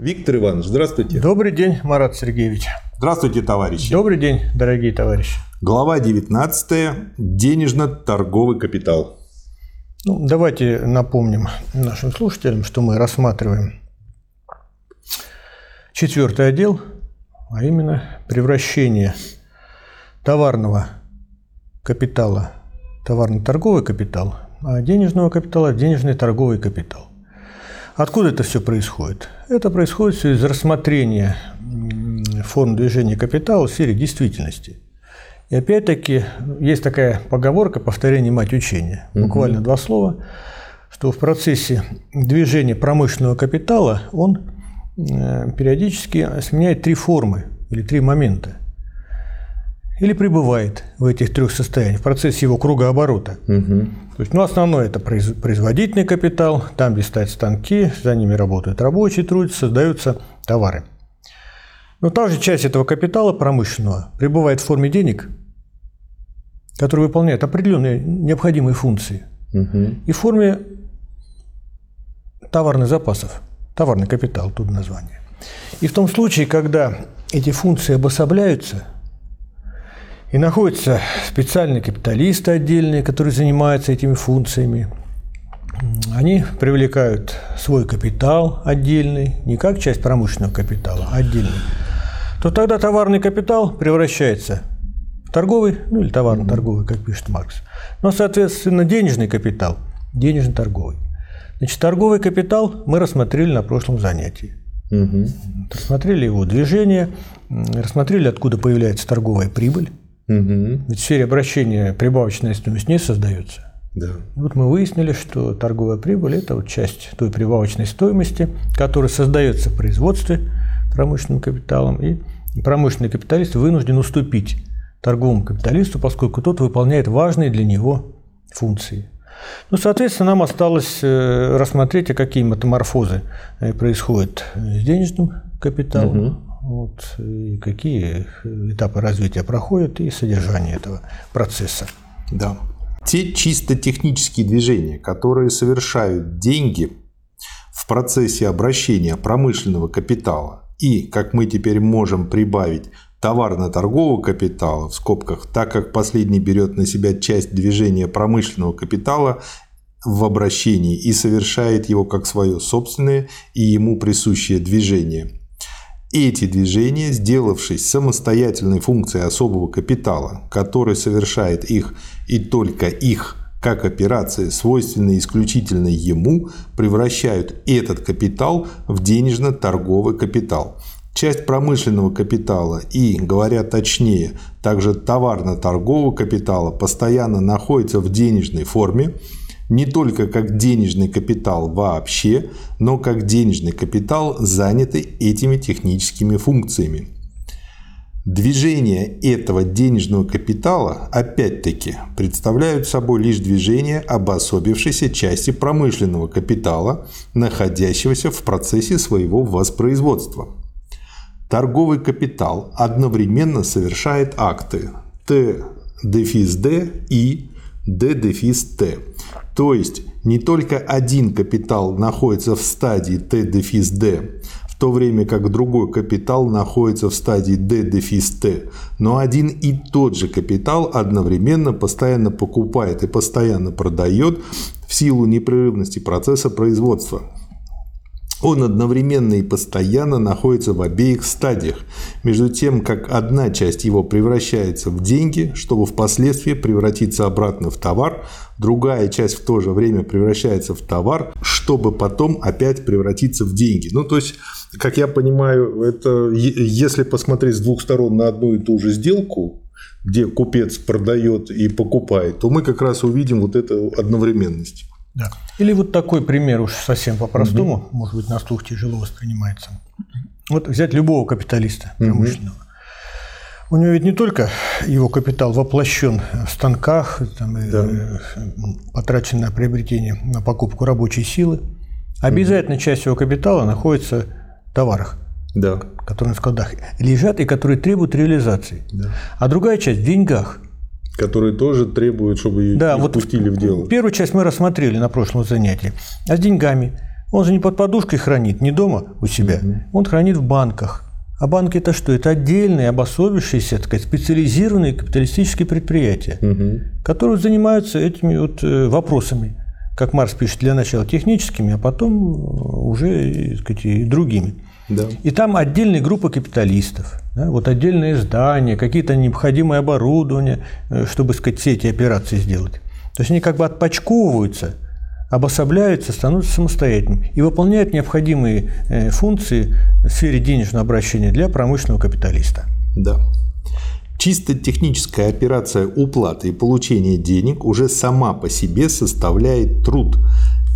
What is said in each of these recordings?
Виктор Иванович, здравствуйте. Добрый день, Марат Сергеевич. Здравствуйте, товарищи. Добрый день, дорогие товарищи. Глава 19. Денежно-торговый капитал. Ну, давайте напомним нашим слушателям, что мы рассматриваем четвертый отдел, а именно превращение товарного капитала, товарно-торговый капитал, а денежного капитала в денежный торговый капитал. Откуда это все происходит? Это происходит все из рассмотрения форм движения капитала в сфере действительности. И опять-таки есть такая поговорка «повторение мать учения». Буквально угу. два слова, что в процессе движения промышленного капитала он э, периодически сменяет три формы или три момента или пребывает в этих трех состояниях в процессе его кругооборота. Угу. То есть, ну, основное это производительный капитал, там, где стоят станки, за ними работают рабочие, трудятся, создаются товары. Но также часть этого капитала промышленного пребывает в форме денег, которые выполняют определенные необходимые функции, угу. и в форме товарных запасов, товарный капитал, тут название. И в том случае, когда эти функции обособляются – и находятся специальные капиталисты отдельные, которые занимаются этими функциями. Они привлекают свой капитал отдельный, не как часть промышленного капитала, а отдельный. То тогда товарный капитал превращается в торговый, ну или товарно-торговый, как пишет Маркс. Но, соответственно, денежный капитал, денежно-торговый. Значит, торговый капитал мы рассмотрели на прошлом занятии. Угу. Рассмотрели его движение, рассмотрели, откуда появляется торговая прибыль. Угу. Ведь в сфере обращения прибавочная стоимость не создается. Да. Вот мы выяснили, что торговая прибыль – это вот часть той прибавочной стоимости, которая создается в производстве промышленным капиталом, и промышленный капиталист вынужден уступить торговому капиталисту, поскольку тот выполняет важные для него функции. Ну, соответственно, нам осталось э, рассмотреть, а какие метаморфозы э, происходят с денежным капиталом, угу вот, и какие этапы развития проходят, и содержание этого процесса. Да. Те чисто технические движения, которые совершают деньги в процессе обращения промышленного капитала и, как мы теперь можем прибавить, товарно-торгового капитала, в скобках, так как последний берет на себя часть движения промышленного капитала в обращении и совершает его как свое собственное и ему присущее движение – эти движения, сделавшись самостоятельной функцией особого капитала, который совершает их и только их как операции, свойственные исключительно ему, превращают этот капитал в денежно-торговый капитал. Часть промышленного капитала и, говоря точнее, также товарно-торгового капитала постоянно находится в денежной форме, не только как денежный капитал вообще, но как денежный капитал, занятый этими техническими функциями. Движения этого денежного капитала, опять-таки, представляют собой лишь движение обособившейся части промышленного капитала, находящегося в процессе своего воспроизводства. Торговый капитал одновременно совершает акты Т дефис Д и Т, то есть не только один капитал находится в стадии Т-D, в то время как другой капитал находится в стадии D-T, но один и тот же капитал одновременно постоянно покупает и постоянно продает в силу непрерывности процесса производства. Он одновременно и постоянно находится в обеих стадиях, между тем, как одна часть его превращается в деньги, чтобы впоследствии превратиться обратно в товар, другая часть в то же время превращается в товар, чтобы потом опять превратиться в деньги. Ну, то есть, как я понимаю, это если посмотреть с двух сторон на одну и ту же сделку, где купец продает и покупает, то мы как раз увидим вот эту одновременность. Да. Или вот такой пример уж совсем по-простому, угу. может быть, на слух тяжело воспринимается. Вот взять любого капиталиста промышленного. Угу. У него ведь не только его капитал воплощен в станках, там, да. э, потрачен на приобретение, на покупку рабочей силы. Обязательно угу. часть его капитала находится в товарах, да. которые на складах лежат и которые требуют реализации. Да. А другая часть в деньгах. Которые тоже требуют, чтобы да, их вот пустили в дело. Первую часть мы рассмотрели на прошлом занятии. А с деньгами? Он же не под подушкой хранит, не дома у себя. Он хранит в банках. А банки это что? Это отдельные, обособившиеся, так сказать, специализированные капиталистические предприятия, угу. которые занимаются этими вот э, вопросами, как Марс пишет, для начала техническими, а потом уже так сказать, и другими. Да. И там отдельные группы капиталистов, да, вот отдельные здания, какие-то необходимые оборудования, э, чтобы сказать, все эти операции сделать. То есть они как бы отпочковываются – обособляются, становятся самостоятельными и выполняют необходимые э, функции в сфере денежного обращения для промышленного капиталиста. Да. Чисто техническая операция уплаты и получения денег уже сама по себе составляет труд,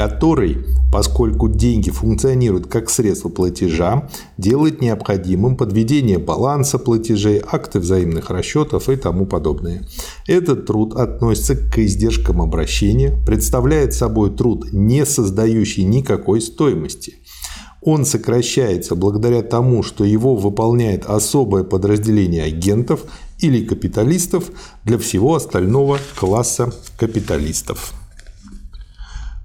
который, поскольку деньги функционируют как средство платежа, делает необходимым подведение баланса платежей, акты взаимных расчетов и тому подобное. Этот труд относится к издержкам обращения, представляет собой труд, не создающий никакой стоимости. Он сокращается благодаря тому, что его выполняет особое подразделение агентов или капиталистов для всего остального класса капиталистов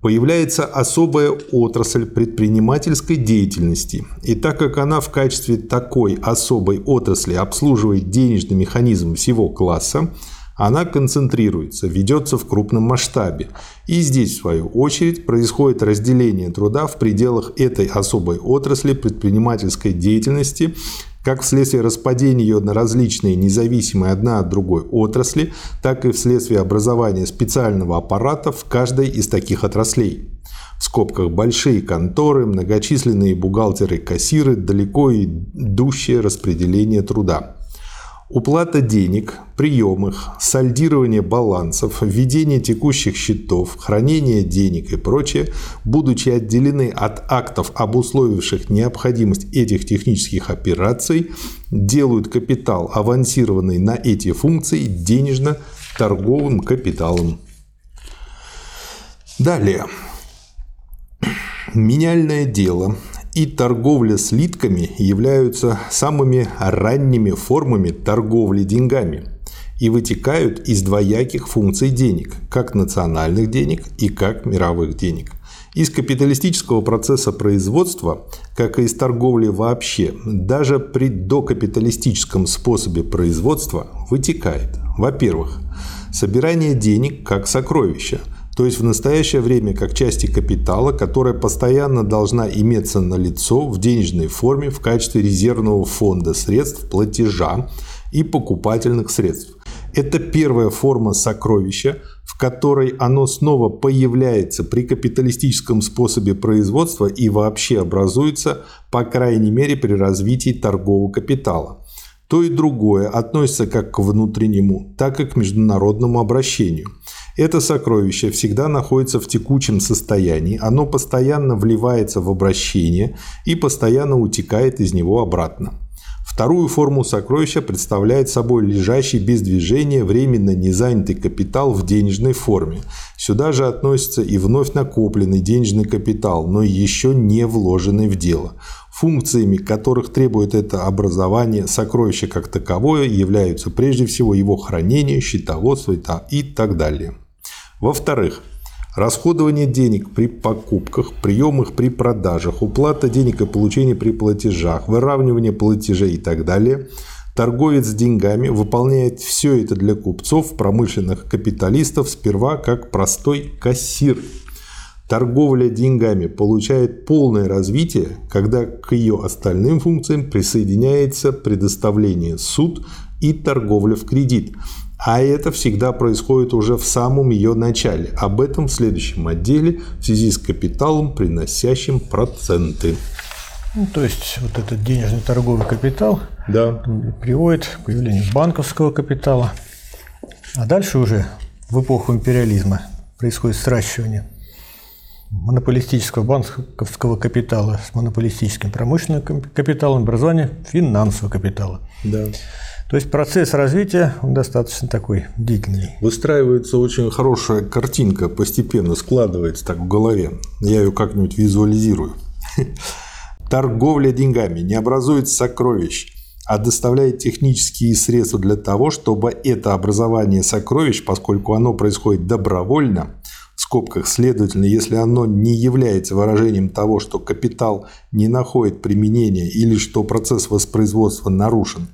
появляется особая отрасль предпринимательской деятельности. И так как она в качестве такой особой отрасли обслуживает денежный механизм всего класса, она концентрируется, ведется в крупном масштабе. И здесь, в свою очередь, происходит разделение труда в пределах этой особой отрасли предпринимательской деятельности как вследствие распадения ее на различные независимые одна от другой отрасли, так и вследствие образования специального аппарата в каждой из таких отраслей. В скобках большие конторы, многочисленные бухгалтеры-кассиры, далеко идущее распределение труда. Уплата денег, прием их, сальдирование балансов, введение текущих счетов, хранение денег и прочее, будучи отделены от актов, обусловивших необходимость этих технических операций, делают капитал, авансированный на эти функции, денежно-торговым капиталом. Далее. Меняльное дело и торговля слитками являются самыми ранними формами торговли деньгами и вытекают из двояких функций денег, как национальных денег и как мировых денег. Из капиталистического процесса производства, как и из торговли вообще, даже при докапиталистическом способе производства вытекает, во-первых, собирание денег как сокровища – то есть в настоящее время как части капитала, которая постоянно должна иметься на лицо в денежной форме в качестве резервного фонда средств платежа и покупательных средств. Это первая форма сокровища, в которой оно снова появляется при капиталистическом способе производства и вообще образуется, по крайней мере, при развитии торгового капитала. То и другое относится как к внутреннему, так и к международному обращению – это сокровище всегда находится в текучем состоянии, оно постоянно вливается в обращение и постоянно утекает из него обратно. Вторую форму сокровища представляет собой лежащий без движения временно незанятый капитал в денежной форме. Сюда же относится и вновь накопленный денежный капитал, но еще не вложенный в дело. Функциями, которых требует это образование, сокровища как таковое являются прежде всего его хранение, счетоводство и так далее. Во-вторых, расходование денег при покупках, приемах при продажах, уплата денег и получение при платежах, выравнивание платежей и так далее – Торговец с деньгами выполняет все это для купцов, промышленных капиталистов сперва как простой кассир – Торговля деньгами получает полное развитие, когда к ее остальным функциям присоединяется предоставление суд и торговля в кредит. А это всегда происходит уже в самом ее начале. Об этом в следующем отделе в связи с капиталом, приносящим проценты. Ну, то есть вот этот денежный торговый капитал да. приводит к появлению банковского капитала. А дальше уже в эпоху империализма происходит сращивание монополистического банковского капитала с монополистическим промышленным капиталом, образование финансового капитала. Да. То есть процесс развития он достаточно такой длительный. Выстраивается очень хорошая картинка, постепенно складывается так в голове. Я ее как-нибудь визуализирую. Торговля деньгами не образует сокровищ, а доставляет технические средства для того, чтобы это образование сокровищ, поскольку оно происходит добровольно, скобках, следовательно, если оно не является выражением того, что капитал не находит применения или что процесс воспроизводства нарушен,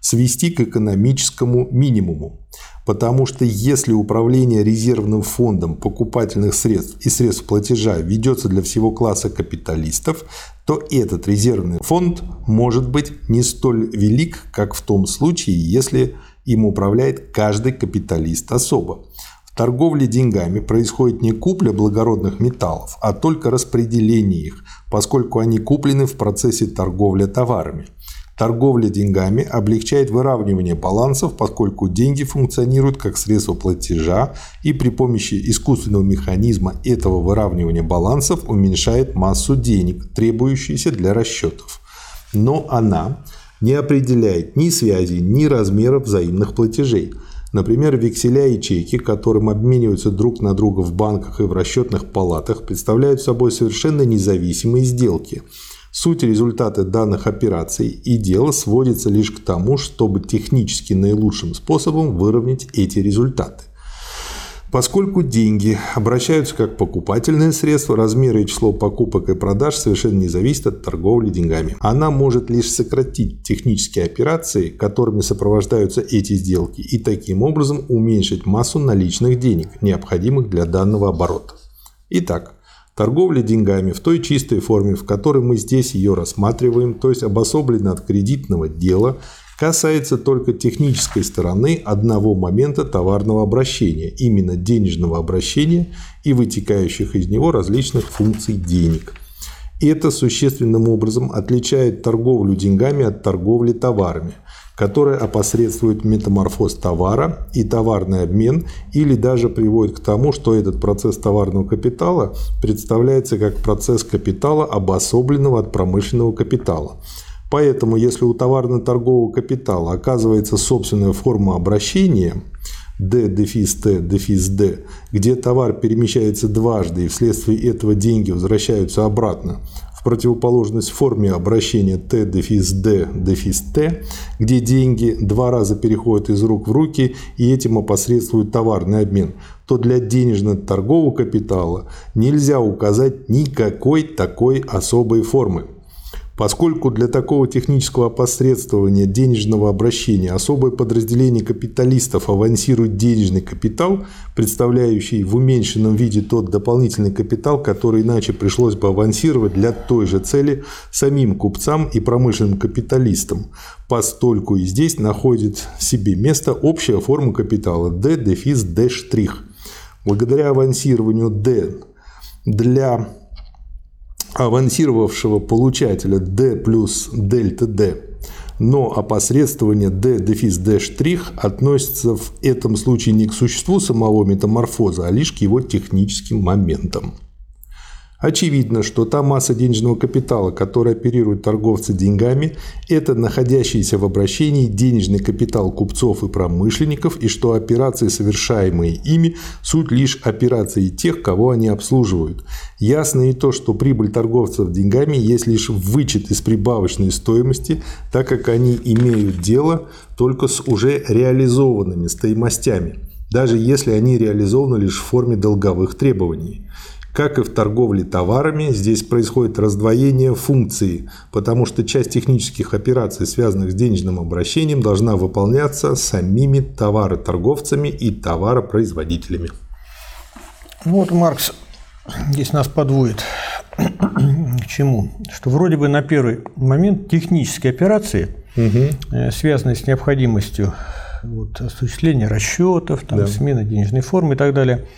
свести к экономическому минимуму. Потому что если управление резервным фондом покупательных средств и средств платежа ведется для всего класса капиталистов, то этот резервный фонд может быть не столь велик, как в том случае, если им управляет каждый капиталист особо. В торговле деньгами происходит не купля благородных металлов, а только распределение их, поскольку они куплены в процессе торговли товарами. Торговля деньгами облегчает выравнивание балансов, поскольку деньги функционируют как средство платежа и при помощи искусственного механизма этого выравнивания балансов уменьшает массу денег, требующуюся для расчетов. Но она не определяет ни связи, ни размеров взаимных платежей. Например, векселя и чеки, которым обмениваются друг на друга в банках и в расчетных палатах, представляют собой совершенно независимые сделки – Суть результата данных операций и дела сводится лишь к тому, чтобы технически наилучшим способом выровнять эти результаты. Поскольку деньги обращаются как покупательное средство, размеры и число покупок и продаж совершенно не зависят от торговли деньгами. Она может лишь сократить технические операции, которыми сопровождаются эти сделки, и таким образом уменьшить массу наличных денег, необходимых для данного оборота. Итак, Торговля деньгами в той чистой форме, в которой мы здесь ее рассматриваем, то есть обособленно от кредитного дела, касается только технической стороны одного момента товарного обращения, именно денежного обращения и вытекающих из него различных функций денег. Это существенным образом отличает торговлю деньгами от торговли товарами которая опосредствует метаморфоз товара и товарный обмен или даже приводит к тому, что этот процесс товарного капитала представляется как процесс капитала, обособленного от промышленного капитала. Поэтому, если у товарно-торгового капитала оказывается собственная форма обращения – D дефис T дефис D, где товар перемещается дважды и вследствие этого деньги возвращаются обратно, противоположность форме обращения Т дефис Д дефис Т, где деньги два раза переходят из рук в руки и этим опосредствуют товарный обмен, то для денежно-торгового капитала нельзя указать никакой такой особой формы. Поскольку для такого технического опосредствования денежного обращения особое подразделение капиталистов авансирует денежный капитал, представляющий в уменьшенном виде тот дополнительный капитал, который иначе пришлось бы авансировать для той же цели самим купцам и промышленным капиталистам, постольку и здесь находит себе место общая форма капитала D дефис D штрих. Благодаря авансированию D для авансировавшего получателя D плюс дельта D, но опосредствование D дефис D штрих относится в этом случае не к существу самого метаморфоза, а лишь к его техническим моментам. Очевидно, что та масса денежного капитала, которой оперируют торговцы деньгами, это находящийся в обращении денежный капитал купцов и промышленников, и что операции, совершаемые ими, суть лишь операции тех, кого они обслуживают. Ясно и то, что прибыль торговцев деньгами есть лишь вычет из прибавочной стоимости, так как они имеют дело только с уже реализованными стоимостями, даже если они реализованы лишь в форме долговых требований. Как и в торговле товарами, здесь происходит раздвоение функции, потому что часть технических операций, связанных с денежным обращением, должна выполняться самими товароторговцами и товаропроизводителями. Вот Маркс здесь нас подводит к чему? Что вроде бы на первый момент технические операции, угу. связанные с необходимостью вот, осуществления расчетов, там, да. смены денежной формы и так далее –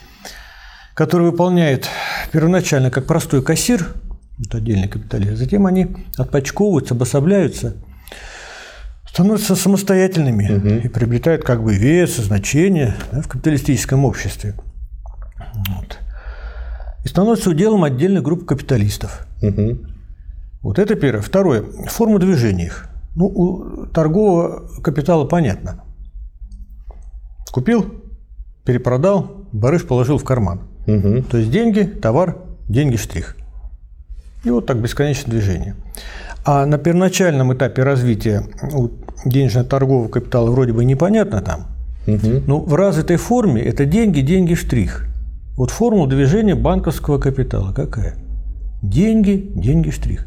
который выполняет первоначально как простой кассир, это отдельный капиталист, затем они отпочковываются, обособляются, становятся самостоятельными угу. и приобретают как бы вес, значение да, в капиталистическом обществе. Вот. И становятся уделом отдельной группы капиталистов. Угу. Вот это первое. Второе. Форма движения их. Ну, у торгового капитала понятно. Купил, перепродал, барыш положил в карман. Угу. То есть деньги, товар, деньги, штрих. И вот так бесконечное движение. А на первоначальном этапе развития денежно-торгового капитала вроде бы непонятно там. Угу. Но в развитой форме это деньги, деньги, штрих. Вот формула движения банковского капитала какая? Деньги, деньги, штрих.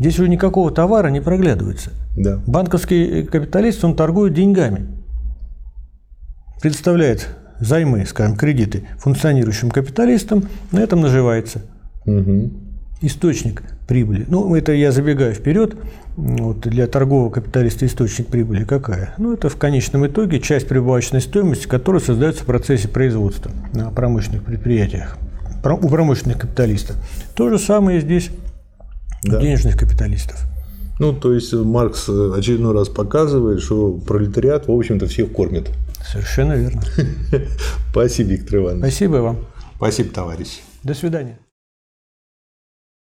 Здесь уже никакого товара не проглядывается. Да. Банковский капиталист, он торгует деньгами. Предоставляет займы, скажем, кредиты функционирующим капиталистам, на этом наживается. Угу. Источник прибыли. Ну, это я забегаю вперед. Вот для торгового капиталиста источник прибыли какая? Ну, это в конечном итоге часть прибавочной стоимости, которая создается в процессе производства на промышленных предприятиях у промышленных капиталистов. То же самое здесь да. у денежных капиталистов. Ну, то есть Маркс очередной раз показывает, что пролетариат, в общем-то, всех кормит. Совершенно верно. Спасибо, Виктор Иванович. Спасибо вам. Спасибо, товарищ. До свидания.